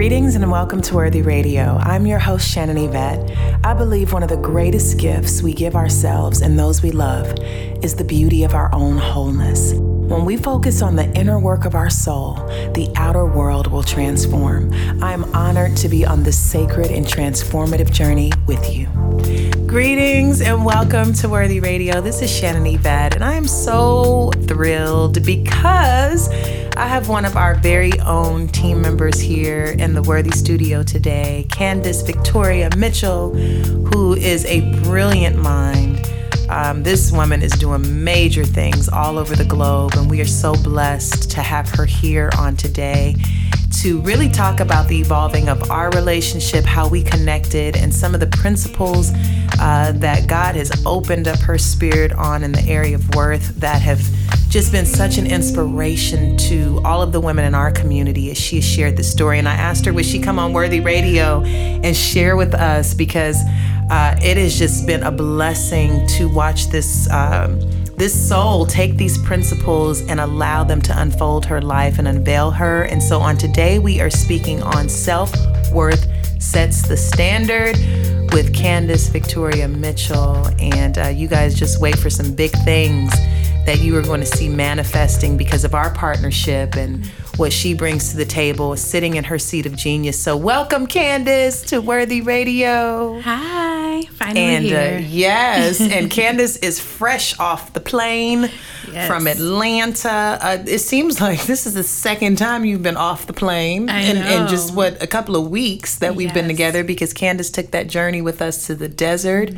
Greetings and welcome to Worthy Radio. I'm your host, Shannon Yvette. I believe one of the greatest gifts we give ourselves and those we love is the beauty of our own wholeness. When we focus on the inner work of our soul, the outer world will transform. I am honored to be on this sacred and transformative journey with you. Greetings and welcome to Worthy Radio. This is Shannon Yvette, and I am so thrilled because I have one of our very own team members here in the Worthy Studio today, Candace Victoria Mitchell, who is a brilliant mind. Um, this woman is doing major things all over the globe, and we are so blessed to have her here on today to really talk about the evolving of our relationship, how we connected, and some of the principles uh, that God has opened up her spirit on in the area of worth that have just been such an inspiration to all of the women in our community as she has shared the story. And I asked her, would she come on Worthy Radio and share with us because uh, it has just been a blessing to watch this. Um, this soul take these principles and allow them to unfold her life and unveil her. And so, on today, we are speaking on self worth sets the standard with Candace Victoria Mitchell. And uh, you guys just wait for some big things that you are going to see manifesting because of our partnership and what she brings to the table, sitting in her seat of genius. So, welcome, Candace, to Worthy Radio. Hi, finally and, here. Uh, yes, and Candace is fresh off the plane Yes. from Atlanta. Uh, it seems like this is the second time you've been off the plane, in, in just what a couple of weeks that we've been together because Candace took that journey with us to the desert.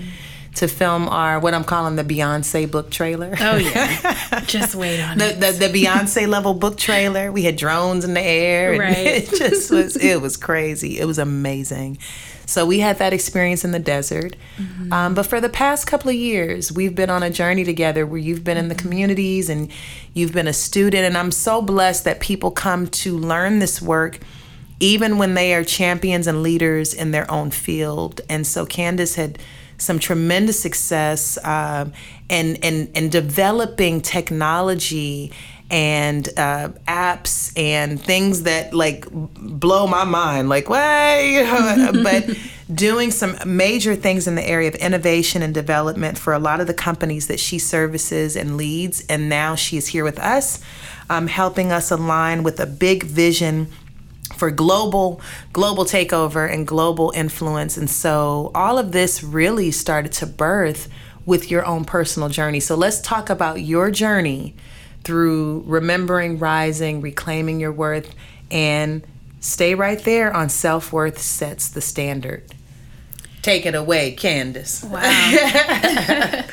To film our what I'm calling the Beyonce book trailer. Oh yeah, just wait on the, it. the, the Beyonce level book trailer. We had drones in the air. Right. It just was, it was crazy. It was amazing. So we had that experience in the desert. Mm-hmm. Um, but for the past couple of years, we've been on a journey together where you've been in the communities and you've been a student. And I'm so blessed that people come to learn this work even when they are champions and leaders in their own field. And so Candace had some tremendous success um, in, in, in developing technology and uh, apps and things that like blow my mind. Like way. But doing some major things in the area of innovation and development for a lot of the companies that she services and leads and now she is here with us um, helping us align with a big vision for global global takeover and global influence. And so all of this really started to birth with your own personal journey. So let's talk about your journey through remembering rising reclaiming your worth and stay right there on self-worth sets the standard. Take it away candace. Wow.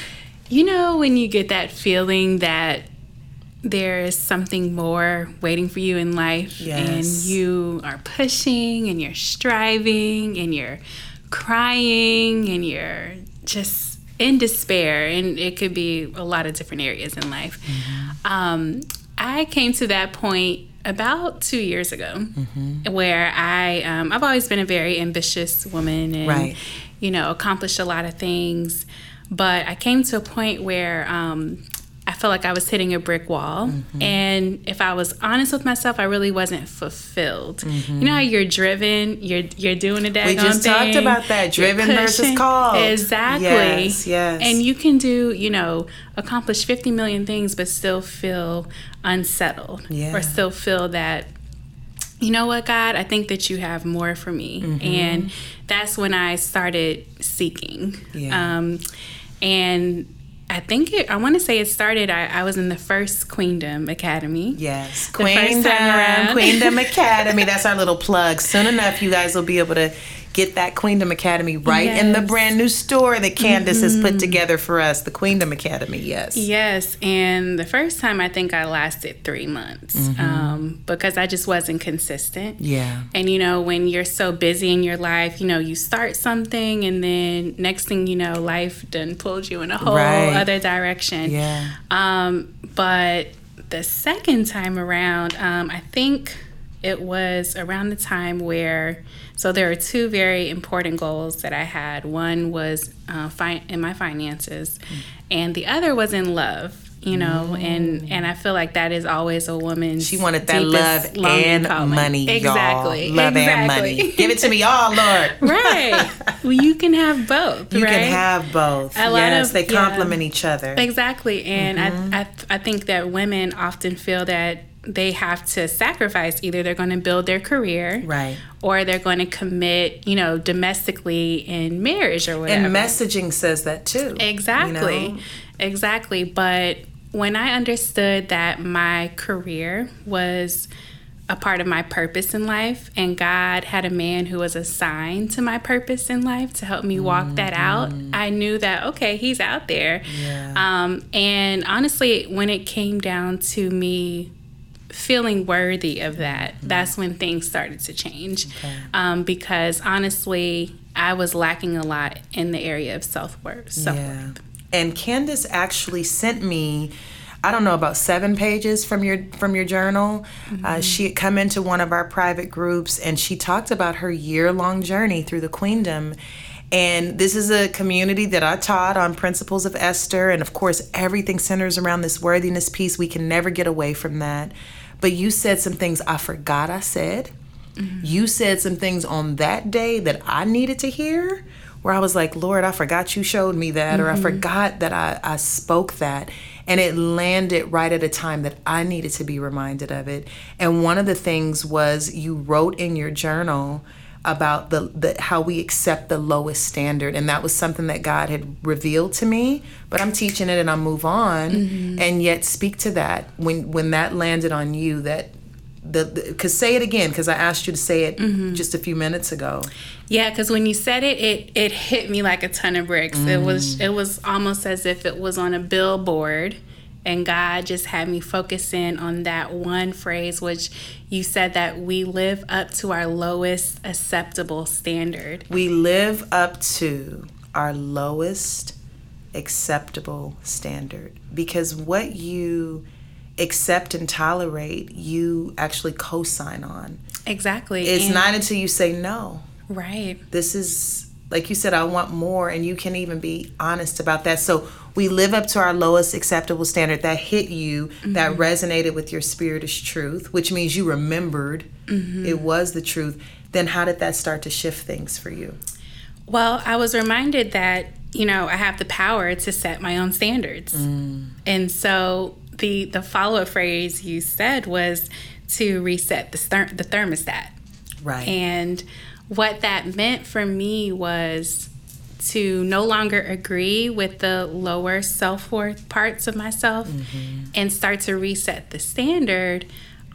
you know when you get that feeling that there is something more waiting for you in life and you are pushing and you're striving and you're crying and you're just in despair and it could be a lot of different areas in life. Um, i came to that point about two years ago where i um, i've always been a very ambitious woman and Right. you know accomplished a lot of things but i came to a point where um, i felt like i was hitting a brick wall Mm-hmm. and if i was honest with myself i really wasn't fulfilled you know how you're driven you're you're doing a daggone Mm-hmm. We just talked about that, driven versus called. exactly Yes, yes. and you can do you know accomplish 50 million things but still feel unsettled Yeah. or still feel that you know what, God, I think that you have more for me. Mm-hmm. And that's when I started seeking. Yeah. Um, and I think it, I want to say it started, I, I was in the first Queendom Academy. Yes, Queendom. Queendom Academy. That's our little plug. Soon enough, you guys will be able to get that Queendom Academy right in the brand new store that Candace has put together for us. The Queendom Academy. Yes. Yes, and the first time I think I lasted three months um, because I just wasn't consistent. Mm-hmm. Yeah. And you know, when you're so busy in your life, you know, you start something and then next thing you know, life done pulled you in a whole Right. other direction. Yeah. Um, but the second time around, um, I think it was around the time where, so there are two very important goals that I had. One was uh, fi- in my finances, and the other was in love. you know, mm. and and I feel like that is always a woman. She wanted that love and calling. money, exactly, y'all. love exactly. and money. Give it to me all, Lord. right. Well, you can have both. You right? can have both. A yes, of, they complement yeah. each other. Exactly, and mm-hmm. I, I I think that women often feel that they have to sacrifice either they're going to build their career right or they're going to commit you know domestically in marriage or whatever and messaging says that too exactly you know? exactly but when i understood that my career was a part of my purpose in life and god had a man who was assigned to my purpose in life to help me walk mm-hmm. that out i knew that okay he's out there yeah. um, and honestly when it came down to me feeling worthy of that, mm-hmm. that's when things started to change. Okay. Um, because honestly, I was lacking a lot in the area of self worth. Yeah. And Candace actually sent me. I don't know about seven pages from your from your journal. Uh, mm-hmm. Uh, she had come into one of our private groups and she talked about her year long journey through the queendom. And this is a community that I taught on principles of Esther, and of course, everything centers around this worthiness piece. We can never get away from that. But you said some things I forgot I said. Mm-hmm. You said some things on that day that I needed to hear where I was like, Lord, I forgot you showed me that, mm-hmm. or I mm-hmm. forgot that I, I spoke that. And it landed right at a time that I needed to be reminded of it. And one of the things was you wrote in your journal about the, the how we accept the lowest standard and that was something that god had revealed to me but i'm teaching it and i move on mm-hmm. and yet speak to that when when that landed on you that the because say it again because i asked you to say it mm-hmm. just a few minutes ago yeah because when you said it it it hit me like a ton of bricks mm. it was mm. it was almost as if it was on a billboard and God just had me focus in on that one phrase, which you said that we live up to our lowest acceptable standard. We live up to our lowest acceptable standard because what you accept and tolerate, you actually co sign on. Exactly. It's and not until you say no. Right. This is like you said, I want more, and you can even be honest about that. So we live up to our lowest acceptable standard that hit you, mm-hmm. that resonated with your spirit as truth, which means you remembered mm-hmm. it was the truth. Then how did that start to shift things for you? Well, I was reminded that, you know, I have the power to set my own standards. Mm. And so the the follow-up phrase you said was to reset the the thermostat. Right. And what that meant for me was to no longer agree with the lower self worth parts of myself mm-hmm. and start to reset the standard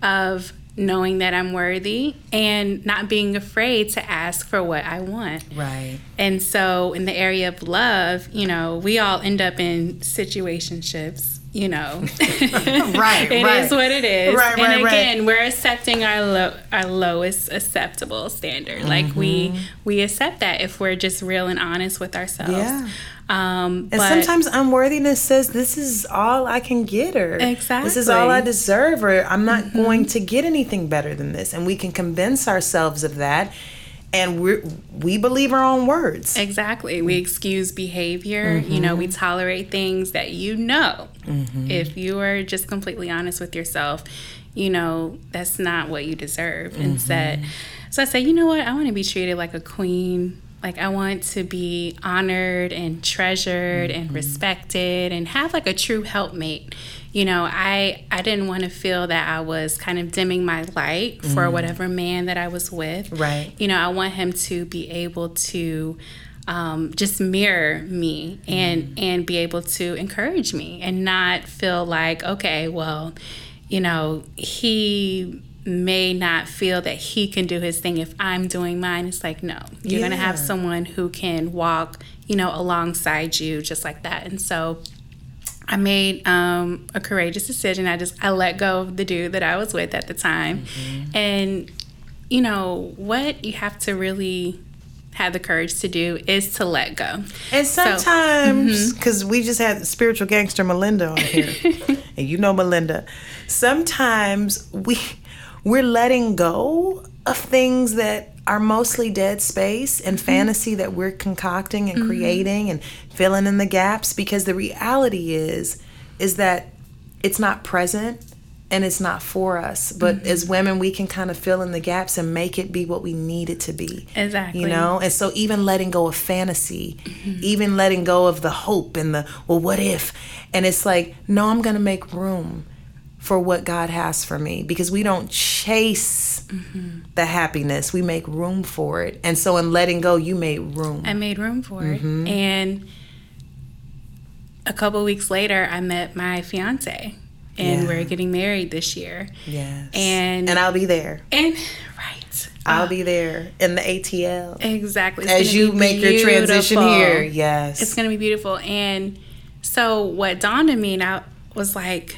of knowing that I'm worthy and not being afraid to ask for what I want. Right. And so in the area of love, you know, we all end up in situationships you know. right, It right. is what it is. Right, and right, again, right. we're accepting our lo- our lowest acceptable standard. Mm-hmm. Like we mm-hmm. we accept that if we're just real and honest with ourselves. Yeah. Um, and sometimes unworthiness says this is all I can get, or exactly this is all I deserve, or I'm not mm-hmm. going to get anything better than this, and we can convince ourselves of that and we we believe our own words. Exactly. We excuse behavior. Mm-hmm. You know, we tolerate things that you know. Mm-hmm. If you are just completely honest with yourself, you know that's not what you deserve. Mm-hmm. Instead, so I say, you know what? I want to be treated like a queen. Like I want to be honored and treasured and mm-hmm. respected and have like a true helpmate you know i i didn't want to feel that i was kind of dimming my light for whatever man that i was with right you know i want him to be able to um, just mirror me and mm. and be able to encourage me and not feel like okay well you know he may not feel that he can do his thing if I'm doing mine. It's like, no, you're yeah. going to have someone who can walk, you know, alongside you just like that. And so I made um, a courageous decision. I just I let go of the dude that I was with at the time, mm-hmm. and you know what you have to really have the courage to do is to let go. And sometimes, because so, mm-hmm. we just had spiritual gangster Melinda on here, and you know Melinda, sometimes we we're letting go of things that are mostly dead space and mm-hmm. fantasy that we're concocting and mm-hmm. creating and filling in the gaps because the reality is is that it's not present and it's not for us. But mm-hmm. as women, we can kind of fill in the gaps and make it be what we need it to be. Exactly. You know? And so even letting go of fantasy, mm-hmm. even letting go of the hope and the, well, what if? And it's like, no, I'm going to make room for what God has for me because we don't chase mm-hmm. the happiness, we make room for it. And so in letting go, you made room. I made room for mm-hmm. it. And a couple weeks later, I met my fiance and yeah. we're getting married this year. Yes. And and I'll be there. And right. I'll uh, be there in the ATL. Exactly. It's As you make beautiful. your transition here. Yes. It's going to be beautiful. And so what dawned on me and I was like,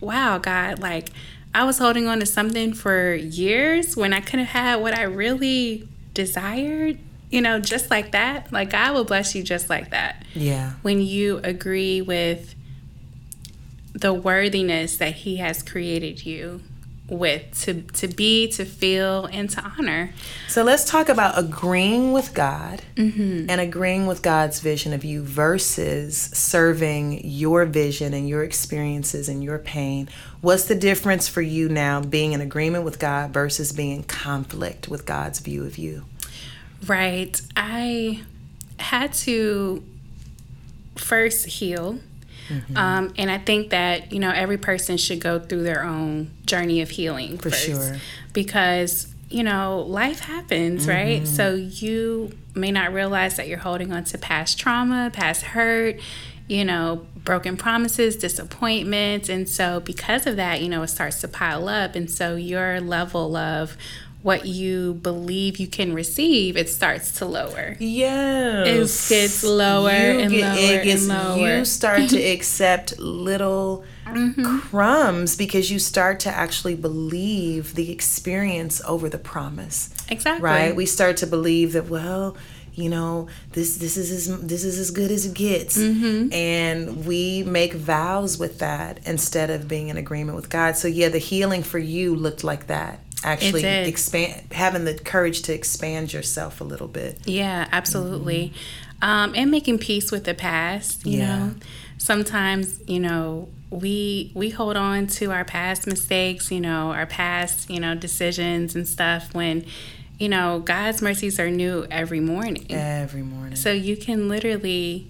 wow, God, like I was holding on to something for years when I could have had what I really desired you know, just like that. Like God will bless you just like that. Yeah. When you agree with the worthiness that he has created you with to to be to feel and to honor. So let's talk about agreeing with god mm-hmm. and agreeing with god's vision of you versus serving your vision and your experiences and your pain. What's the difference for you now being in agreement with god versus being in conflict with god's view of you? Right. I had to first heal Mm-hmm. Um, and I think that, you know, every person should go through their own journey of healing For first. sure. Because, you know, life happens, mm-hmm. right? So you may not realize that you're holding on to past trauma, past hurt, you know, broken promises, disappointments. And so because of that, you know, it starts to pile up. And so your level of what you believe you can receive, it starts to lower. Yes. It gets lower and get, lower gets, and lower. You start to accept little mm-hmm. crumbs because you start to actually believe the experience over the promise. Exactly. Right? We start to believe that, well, you know this this is as, this is as good as it gets mm-hmm. and we make vows with that instead of being in agreement with god so yeah the healing for you looked like that actually expand having the courage to expand yourself a little bit. Yeah absolutely. Mm-hmm. um, and making peace with the past you yeah. know? Sometimes you know we we hold on to our past mistakes you know our past you know decisions and stuff when you know god's mercies are new every morning. Every morning. So you can literally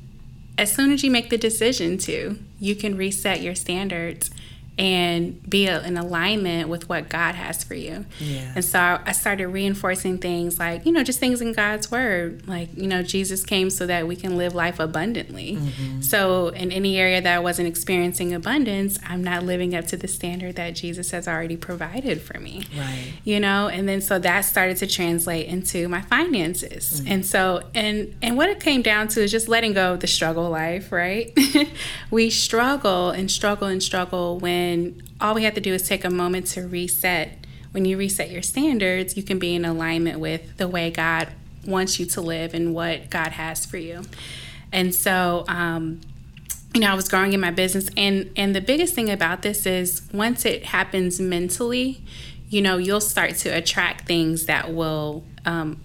as soon as you make the decision to you can reset your standards and be in alignment with what God has for you. Yeah. And so I started reinforcing things like, you know, just things in God's word. Like, you know, Jesus came so that we can live life abundantly. Mm-hmm. So in any area that I wasn't experiencing abundance, I'm not living up to the standard that Jesus has already provided for me. Right. You know, and then so that started to translate into my finances. Mm-hmm. And so and and what it came down to is just letting go of the struggle life, right? we struggle and struggle and struggle when and all we have to do is take a moment to reset. When you reset your standards, you can be in alignment with the way God wants you to live and what God has for you. And so, um, you know, I was growing in my business, and and the biggest thing about this is once it happens mentally, you know, you'll start to attract things that will um,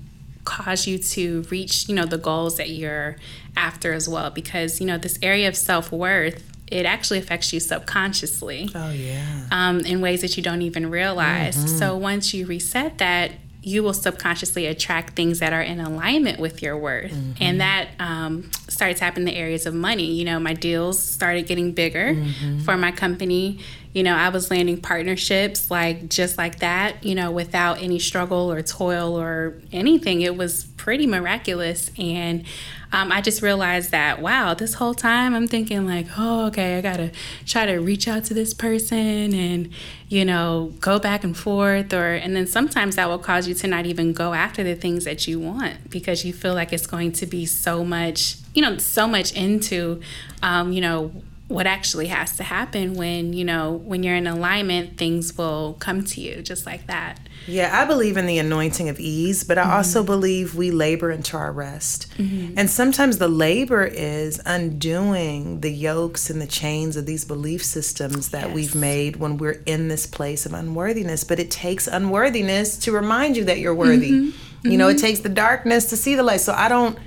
cause you to reach, you know, the goals that you're after as well. Because you know, this area of self worth it actually affects you subconsciously. Oh, yeah. Um, in ways that you don't even realize. Mm-hmm. So once you reset that, you will subconsciously attract things that are in alignment with your worth. Mm-hmm. And that um, started to happen in the areas of money. You know, my deals started getting bigger mm-hmm. for my company. You know, I was landing partnerships like just like that, you know, without any struggle or toil or anything. It was pretty miraculous. And um, I just realized that, wow, this whole time I'm thinking, like, oh, okay, I gotta try to reach out to this person and, you know, go back and forth. Or, and then sometimes that will cause you to not even go after the things that you want because you feel like it's going to be so much, you know, so much into, um, you know, what actually has to happen when you know when you're in alignment things will come to you just like that yeah i believe in the anointing of ease but i mm-hmm. also believe we labor into our rest mm-hmm. and sometimes the labor is undoing the yokes and the chains of these belief systems that yes. we've made when we're in this place of unworthiness but it takes unworthiness to remind you that you're worthy mm-hmm. you know it mm-hmm. takes the darkness to see the light so i don't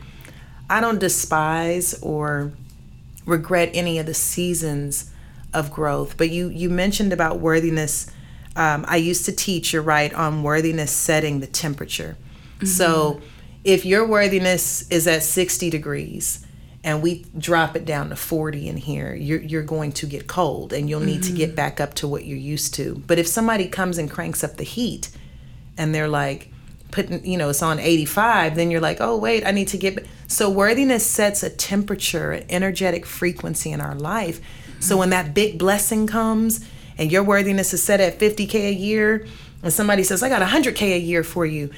i don't despise or regret any of the seasons of growth. But you you mentioned about worthiness. Um, I used to teach. You're right on worthiness setting the temperature. Mm-hmm. So if your worthiness is at 60 degrees and we drop it down to 40 in here, you're, you're going to get cold and you'll need mm-hmm. to get mm-hmm. back up to what you're used to. But if somebody comes and cranks up the heat and they're like, putting, you know, it's on 85, then you're like, oh, wait, I need to get. So worthiness sets a temperature, an energetic frequency in our life. Mm-hmm. So when that big blessing comes and your worthiness is set at 50K a year, and somebody says, I got 100K a year for you,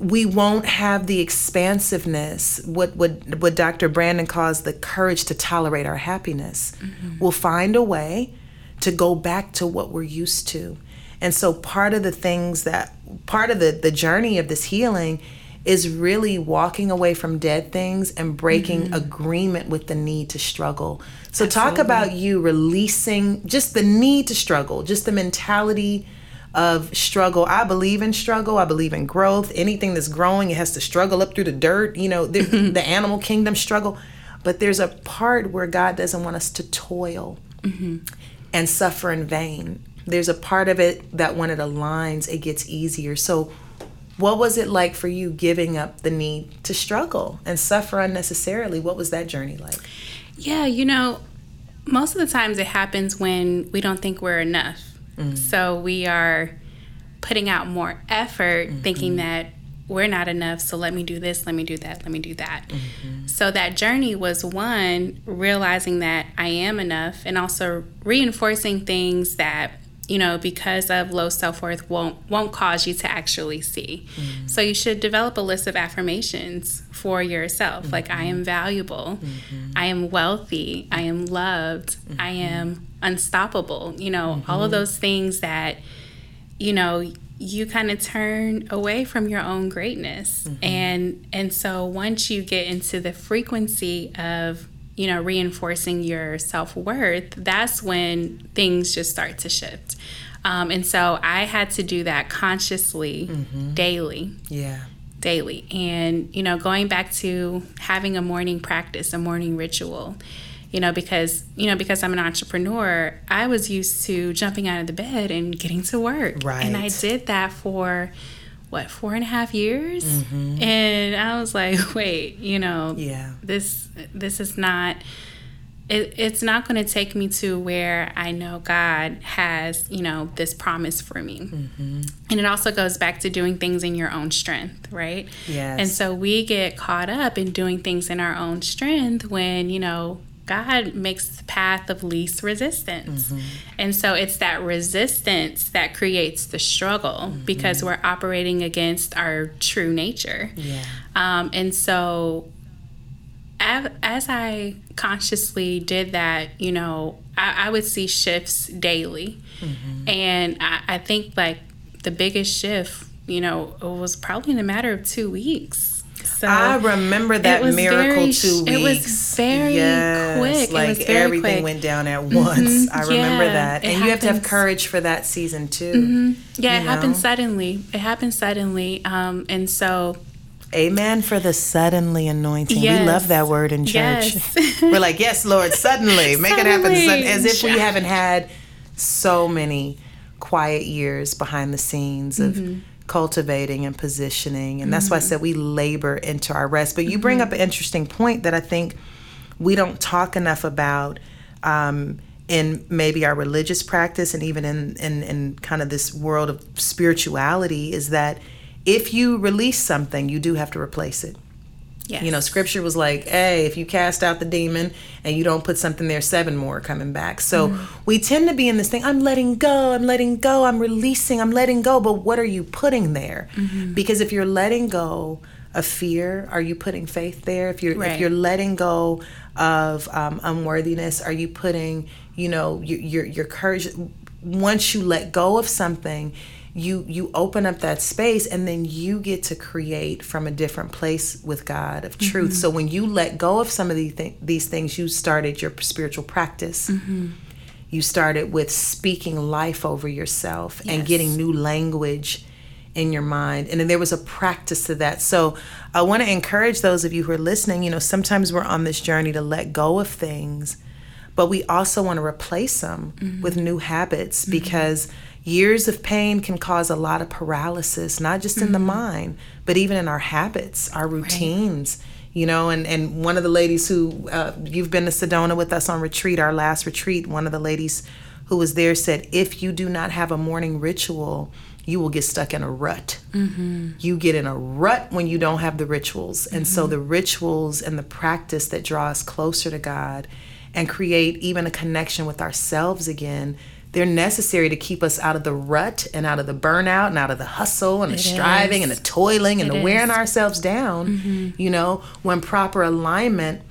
we won't have the expansiveness what what what Dr. Branden calls the courage to tolerate our happiness. Mm-hmm. We'll find a way to go back to what we're used to. And so part of the things that part of the the journey of this healing is really walking away from dead things and breaking mm-hmm. agreement with the need to struggle. So Absolutely. talk about you releasing just the need to struggle, just the mentality of struggle. I believe in struggle. I believe in growth. Anything that's growing, it has to struggle up through the dirt. You know, the, the animal kingdom struggle. But there's a part where God doesn't want us to toil mm-hmm. and suffer in vain. There's a part of it that when it aligns, it gets easier. So, what was it like for you giving up the need to struggle and suffer unnecessarily? What was that journey like? Yeah, you know, most of the times it happens when we don't think we're enough Mm. So we are putting out more effort mm-hmm. thinking that we're not enough, so let me do this, let me do that, let me do that. Mm-hmm. So that journey was one, realizing that I am enough and also reinforcing things that you know because of low self-worth won't won't cause you to actually see mm-hmm. so you should develop a list of affirmations for yourself mm-hmm. like i am valuable mm-hmm. i am wealthy i am loved i mm-hmm. am unstoppable, you know, mm-hmm. all of those things that, you know, you kind of turn away from your own greatness. Mm-hmm. And and so once you get into the frequency of, you know, reinforcing your self-worth, that's when things just start to shift. Um, and so I had to do that consciously mm-hmm. daily. Yeah daily and you know going back to having a morning practice a morning ritual you know because you know because i'm an entrepreneur i was used to jumping out of the bed and getting to work right and i did that for what four and a half years mm-hmm. and i was like wait you know yeah this this is not it, it's not going to take me to where I know God has, you know, this promise for me. Mm-hmm. And it also goes back to doing things in your own strength, right? Yes. And so we get caught up in doing things in our own strength when, you know, God makes the path of least resistance. Mm-hmm. And so it's that resistance that creates the struggle mm-hmm. because we're operating against our true nature. Yeah. Um, and so as I consciously did that, you know, I, I would see shifts daily. Mm-hmm. And I, I think like the biggest shift, you know, it was probably in a matter of two weeks so I remember that miracle very, two weeks. It was very yes, quick. Like very everything quick. went down at once. Mm-hmm. I remember yeah, that. And you have to have courage for that season too. Mm-hmm. Yeah, it know? happened suddenly. It happened suddenly. Um, and so Amen for the suddenly anointing. Yes. We love that word in church. Yes. We're like, yes, Lord, suddenly. Make suddenly. it happen. As if we haven't had so many quiet years behind the scenes of mm-hmm cultivating and positioning. And that's mm-hmm. why I said we labor into our rest. But you bring mm-hmm. up an interesting point that I think we don't talk enough about. Um, in maybe our religious practice and even in, in, in kind of this world of spirituality is that if you release something, you do have to replace it. Yes. You know, scripture was like, hey, if you cast out the demon and you don't put something there, seven more are coming back. So mm-hmm. we tend to be in this thing, I'm letting go, I'm letting go, I'm releasing, I'm letting go. But what are you putting there? Mm-hmm. Because if you're letting go of fear, are you putting faith there? If you're right. if you're letting go of um, unworthiness, are you putting, you know, your, your your courage? Once you let go of something, you you open up that space and then you get to create from a different place with God of truth. Mm-hmm. So when you let go of some of these th- these things, you started your spiritual practice. Mm-hmm. You started with speaking life over yourself yes. and getting new language in your mind. And then there was a practice to that. So I want to encourage those of you who are listening, you know, sometimes we're on this journey to let go of things but we also want to replace them mm-hmm. with new habits mm-hmm. because years of pain can cause a lot of paralysis, not just in the mm-hmm. mind, but even in our habits, our routines. Right. You know, and, and one of the ladies who uh, you've been to Sedona with us on retreat, our last retreat, one of the ladies who was there said, if you do not have a morning ritual, you will get stuck in a rut. Mm-hmm. You get in a rut when you don't have the rituals. And mm-hmm. so the rituals and the practice that draw us closer to God and create even a connection with ourselves again they're necessary to keep us out of the rut and out of the burnout and out of the hustle and the striving is. and the toiling and it the wearing is. ourselves down. Mm-hmm. You know, when proper alignment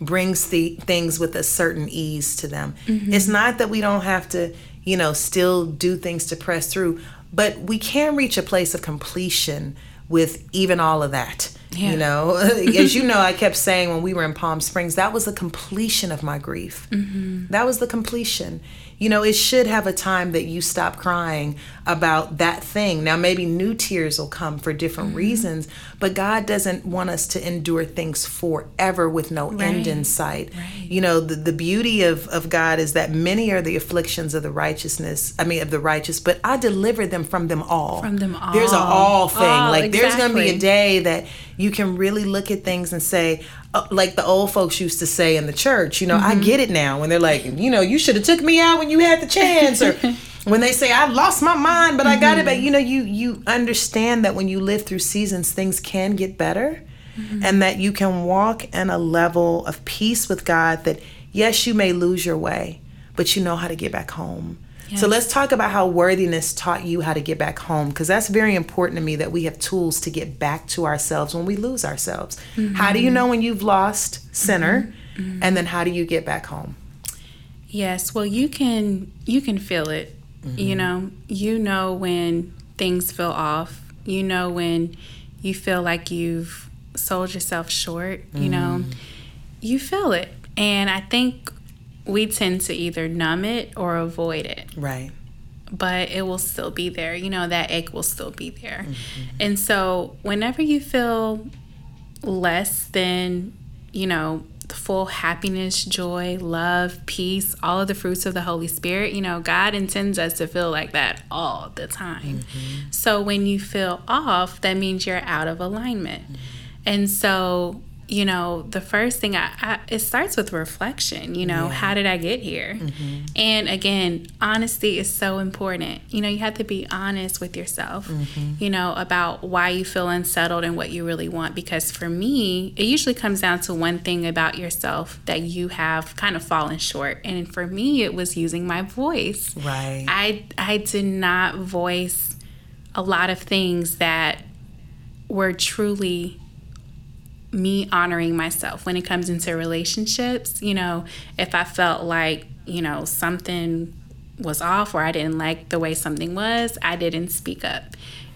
brings the things with a certain ease to them. Mm-hmm. It's not that we don't have to, you know, still do things to press through, but we can reach a place of completion with even all of that. Yeah. You know, as you know, I kept saying when we were in Palm Springs, that was the completion of my grief. Mm-hmm. That was the completion you know, it should have a time that you stop crying about that thing. Now, maybe new tears will come for different mm-hmm. reasons, but God doesn't want us to endure things forever with no right. end in sight. Right. You know, the, the beauty of, of God is that many are the afflictions of the righteousness, I mean, of the righteous, but I deliver them from them all. From them all. There's an all thing. All, like, exactly. there's going to be a day that you can really look at things and say, uh, like the old folks used to say in the church, you know, mm-hmm. I get it now when they're like, you know, you should have took me out when you had the chance or when they say I lost my mind but mm-hmm. I got it but mm-hmm. you know you you understand that when you live through seasons things can get better mm-hmm. and that you can walk in a level of peace with God that yes you may lose your way but you know how to get back home so let's talk about how worthiness taught you how to get back home because that's very important to me that we have tools to get back to ourselves when we lose ourselves. Mm-hmm. How do you know when you've lost center mm-hmm. mm-hmm. and then how do you get back home? Yes, well you can you can feel it. Mm-hmm. You know, you know when things feel off. You know when you feel like you've sold yourself short, you know. Mm. You feel it. And I think we tend to either numb it or avoid it. Right. But it will still be there. You know, that ache will still be there. Mm-hmm. And so, whenever you feel less than, you know, the full happiness, joy, love, peace, all of the fruits of the Holy Spirit, you know, God intends us to feel like that all the time. Mm-hmm. So, when you feel off, that means you're out of alignment. Mm-hmm. And so, you know, the first thing I, I, it starts with reflection. You know, yeah. how did I get here? Mm-hmm. And again, honesty is so important. You know, you have to be honest with yourself. Mm-hmm. You know about why you feel unsettled and what you really want. Because for me, it usually comes down to one thing about yourself that you have kind of fallen short. And for me, it was using my voice. Right. I I did not voice a lot of things that were truly me honoring myself when it comes into relationships. You know, if I felt like, you know, something was off or I didn't like the way something was, I didn't speak up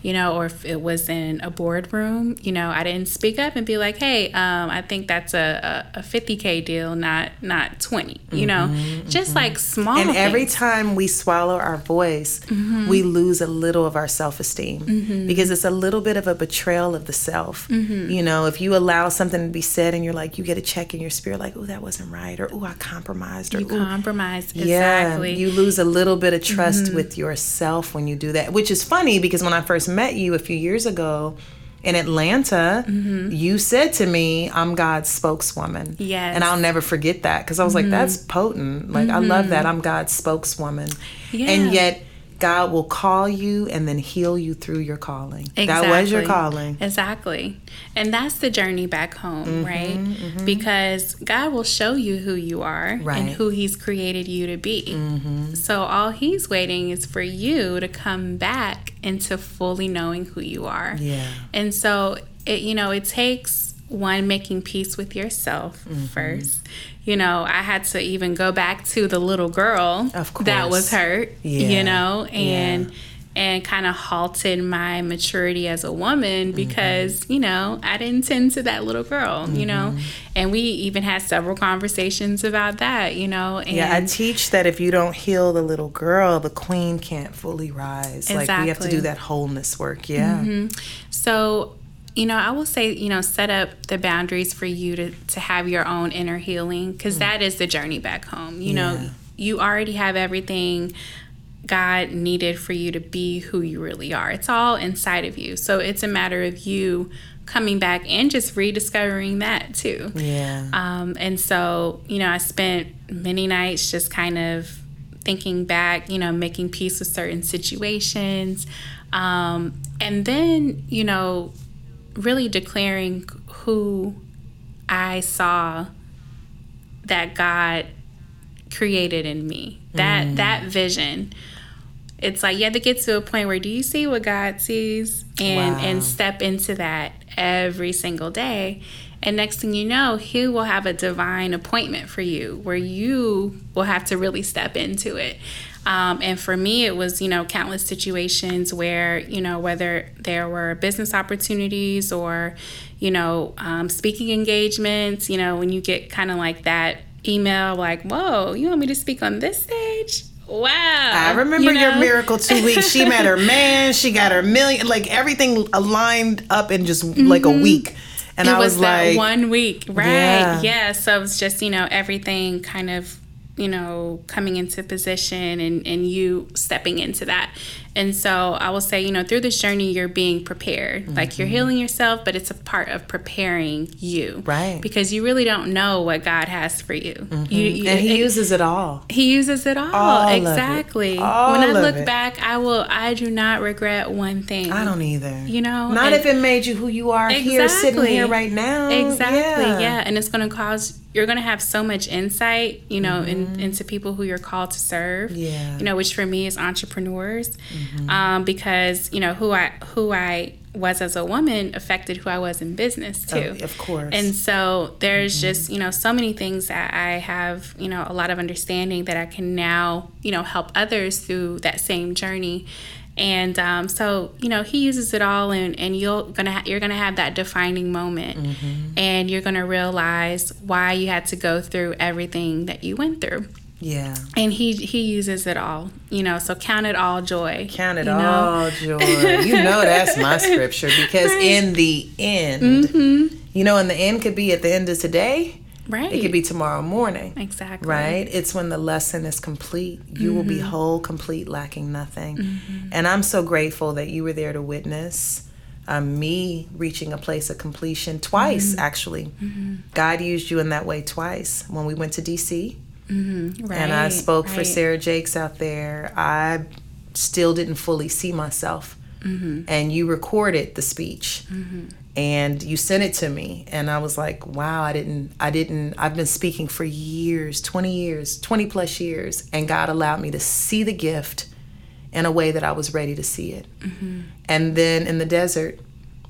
you know, or if it was in a boardroom, you know, I didn't speak up and be like, hey, um, I think that's a, a, a 50K deal, not not 20, you know, mm-hmm, just mm-hmm. like small And things. every time we swallow our voice, mm-hmm. we lose a little of our self esteem mm-hmm. because it's a little bit of a betrayal of the self. Mm-hmm. You know, if you allow something to be said and you're like, you get a check in your spirit, like, oh, that wasn't right, or oh, I compromised, or you compromised, exactly. Yeah, you lose a little bit of trust mm-hmm. with yourself when you do that, which is funny because when I first met you a few years ago in Atlanta, mm-hmm. you said to me, I'm God's spokeswoman. Yes. And I'll never forget that because I was mm-hmm. like, that's potent. Like, mm-hmm. I love that. I'm God's spokeswoman. Yeah. And yet, God will call you and then heal you through your calling. Exactly. That was your calling. Exactly. And that's the journey back home, mm-hmm, right? Mm-hmm. Because God will show you who you are right. and who He's created you to be. Mm-hmm. So all He's waiting is for you to come back into fully knowing who you are. Yeah. And so, it, you know, it takes one making peace with yourself mm-hmm. first you know i had to even go back to the little girl that was hurt yeah. you know and yeah. and kind of halted my maturity as a woman mm-hmm. because mm-hmm. you know i didn't tend to that little girl mm-hmm. you know and we even had several conversations about that you know and yeah i teach that if you don't heal the little girl the queen can't fully rise exactly. like we have to do that wholeness work yeah mm-hmm. so you know, I will say, you know, set up the boundaries for you to, to have your own inner healing because mm. is the journey back home. You yeah. know, you already have everything God needed for you to be who you really are. It's all inside of you. So it's a matter of you coming back and just rediscovering that too. Yeah. Um, and so, you know, I spent many nights just kind of thinking back, you know, making peace with certain situations. Um, and then, you know, really declaring who I saw that God created in me. That mm. that vision. It's like you have to get to a point where do you see what God sees and wow. and step into that every single day. And next thing you know, he will have a divine appointment for you where you will have to really step into it. Um, and for me, it was, you know, countless situations where, you know, whether there were business opportunities or, you know, um, speaking engagements, you know, when you get kind of like that email, like, whoa, you want me to speak on this stage? Wow. I remember you know? your miracle two weeks. She met her man, she got her million, like everything aligned up in just mm-hmm. like a mm-hmm. week. And it I was, was like, one week, right? Yeah. yeah. So it was just, you know, everything kind of you know, coming into position and, and you stepping into that. And so I will say, you know, through this journey, you're being prepared. Mm-hmm. Like you're healing yourself, but it's a part of preparing you. Right. Because you really don't know what God has for you. Mm-hmm. you, you and He it, uses it all. He uses it all. all exactly. All when I look back, I will, I do not regret one thing. I don't either. You know? Not and, if it made you who you are exactly. here, sitting here right now. Exactly. Yeah. yeah. And it's going to cause you're going to have so much insight, you know, mm-hmm. in, into people who you're called to serve. Yeah. You know, which for me is entrepreneurs, mm-hmm. Um, because you know who I who I was as a woman affected who I was in business too. Oh, of course. And so there's mm-hmm. just, you know, so many things that I have, you know, a lot of understanding that I can now, you know, help others through that same journey and um, so you know he uses it all and, and you're gonna ha- you're gonna have that defining moment mm-hmm. and you're gonna realize why you had to go through everything that you went through yeah and he he uses it all you know so count it all joy count it all joy you know that's my scripture because right. in the end mm-hmm. you know and the end could be at the end of today Right. It could be tomorrow morning. Exactly. Right? It's when the lesson is complete. You mm-hmm. will be mm-hmm. whole, complete, lacking nothing. Mm-hmm. And I'm so grateful that you were there to witness um, me reaching a place of completion twice, mm-hmm. actually. Mm-hmm. God used you in that way twice when we went to DC. Right. Mm-hmm. And I spoke right. for Sarah Jakes out there. I still didn't fully see myself. And you recorded the speech and you sent it to me and i was like wow i didn't i didn't i've been speaking for years 20 years 20 plus years and god allowed me to see the gift in a way that i was ready to see it mm-hmm. and then in the desert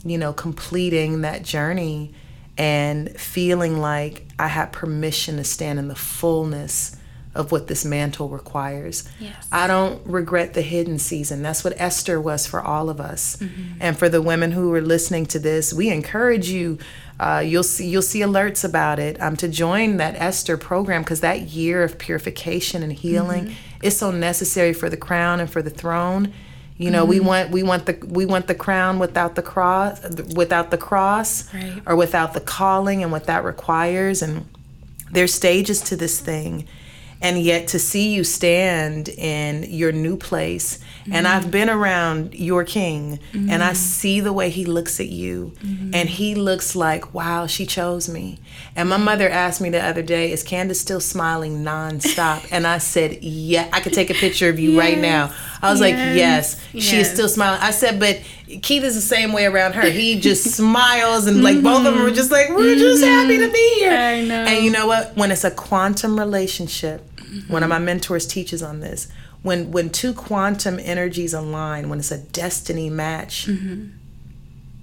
you know completing that journey and feeling like i had permission to stand in the fullness of what this mantle requires. Yes. I don't regret the hidden season. That's what Esther was for all of us. Mm-hmm. And for the women who are listening to this, we encourage you. Uh, you'll see you'll see alerts about it um, to join that Esther program because that year of purification and healing mm-hmm. is so necessary for the crown and for the throne. You know, mm-hmm. we want we want the we want the crown without the cross without the cross right. or without the calling and what that requires and there's stages to this thing and yet to see you stand in your new place mm-hmm. and i've been around your king mm-hmm. and i see the way he looks at you mm-hmm. and he looks like wow she chose me and my mother asked me the other day is candace still smiling nonstop and i said yeah i could take a picture of you yes. right now i was yes. like yes, yes, she is still smiling i said but keith is the same way around her he just smiles and like both of them are just like we're just happy to be here I know. and you know what when it's a quantum relationship Mm-hmm. One of my mentors teaches on this. When when two quantum energies align, when it's a destiny match, mm-hmm.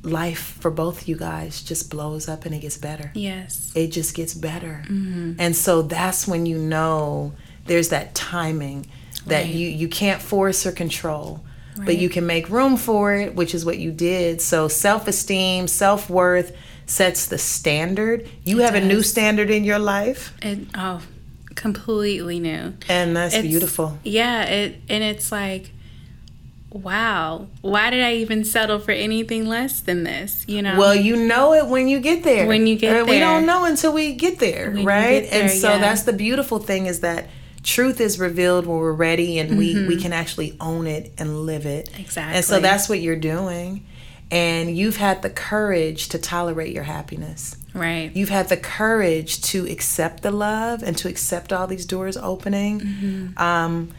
life for both you guys just blows up and it gets better. Yes. It just gets better. Mm-hmm. And so that's when you know there's that timing that right. you you can't force or control. Right. But you can make room for it, which is what you did. So self esteem, self worth sets the standard. You it have does. a new standard in your life. And oh, completely new. And that's it's, beautiful. Yeah, it and it's like wow, why did I even settle for anything less than this? You know? Well, you know it when you get there. When you get there. We don't know until we get there, When right? get there, and so yeah. that's the beautiful thing is that truth is revealed when we're ready and we, we can actually own it and live it. Exactly. And so Mm-hmm. That's what you're doing. And you've had the courage to tolerate your happiness. right. You've had the courage to accept the love and to accept all these doors opening, Mm-hmm. um,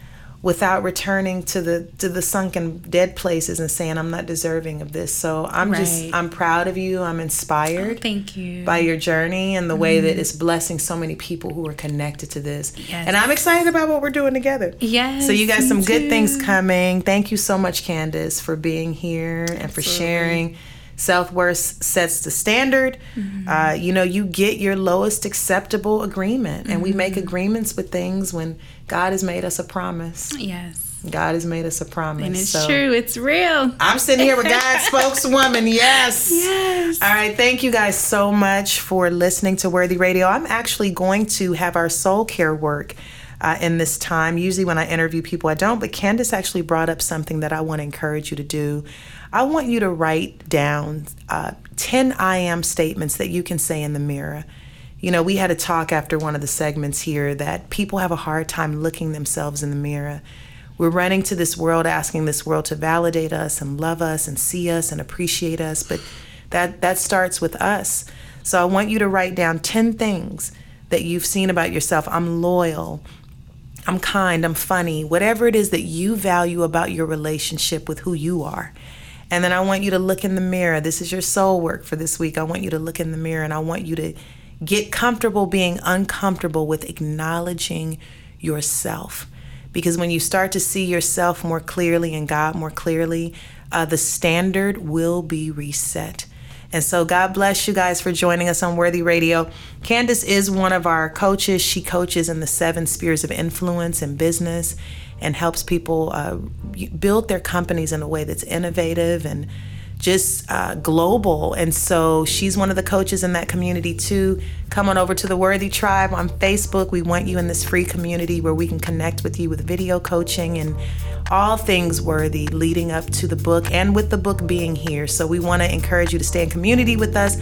without returning to the to the sunken dead places and saying I'm not deserving of this. So I'm just I'm proud of you. I'm inspired Thank you. by your journey and the way that it's blessing so many people who are connected to this. Mm-hmm. Yes. And I'm excited about what we're doing together. Yes. So you got me some good things coming. Thank you so much, Candace, for being here and for sharing. Self worth sets the standard. Mm-hmm. Uh, you know, you get your lowest acceptable agreement, and we make Mm-hmm. agreements with things when God has made us a promise. Yes. God has made us a promise. And it's so true. It's real. I'm sitting here with God's spokeswoman. Yes. Yes. All right. Thank you guys so much for listening to Worthy Radio. I'm actually going to have our soul care work. Uh, in this time, usually when I interview people, I don't, but Candace actually brought up something that I want to encourage you to do. I want you to write down uh, 10 I am statements that you can say in the mirror. You know, we had a talk after one of the segments here that people have a hard time looking themselves in the mirror. We're running to this world asking this world to validate us and love us and see us and appreciate us, but that that starts with us. So I want you to write down 10 things that you've seen about yourself. I'm loyal. I'm kind, I'm funny, whatever it is that you value about your relationship with who you are. And then I want you to look in the mirror. This is your soul work for this week. I want you to look in the mirror and I want you to get comfortable being uncomfortable with acknowledging yourself. Because when you start to see yourself more clearly and God more clearly, uh, the standard will be reset. And so, God bless you guys for joining us on Worthy Radio. Candace is one of our coaches. She coaches in the seven spheres of influence in business and helps people uh, build their companies in a way that's innovative and just uh, global. And so she's one of the coaches in that community too. Come on over to the Worthy Tribe on Facebook. We want you in this free community where we can connect with you with video coaching and all things worthy leading up to the book and with the book being here. So we want to encourage you to stay in community with us.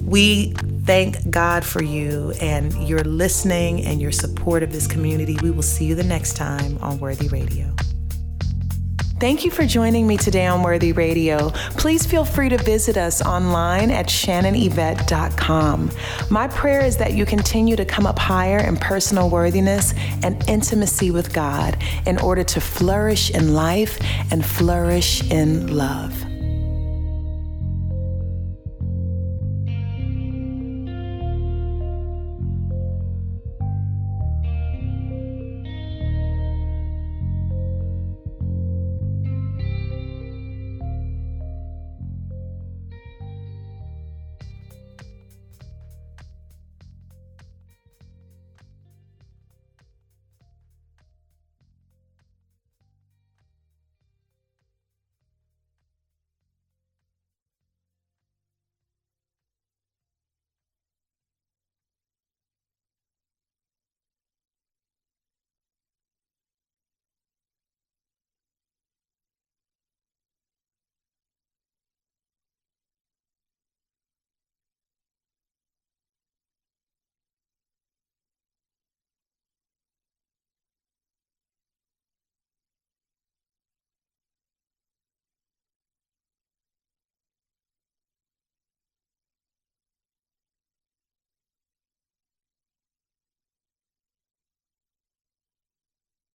We thank God for you and your listening and your support of this community. We will see you the next time on Worthy Radio. Thank you for joining me today on Worthy Radio. Please feel free to visit us online at shannonevette.com. My prayer is that you continue to come up higher in personal worthiness and intimacy with God in order to flourish in life and flourish in love.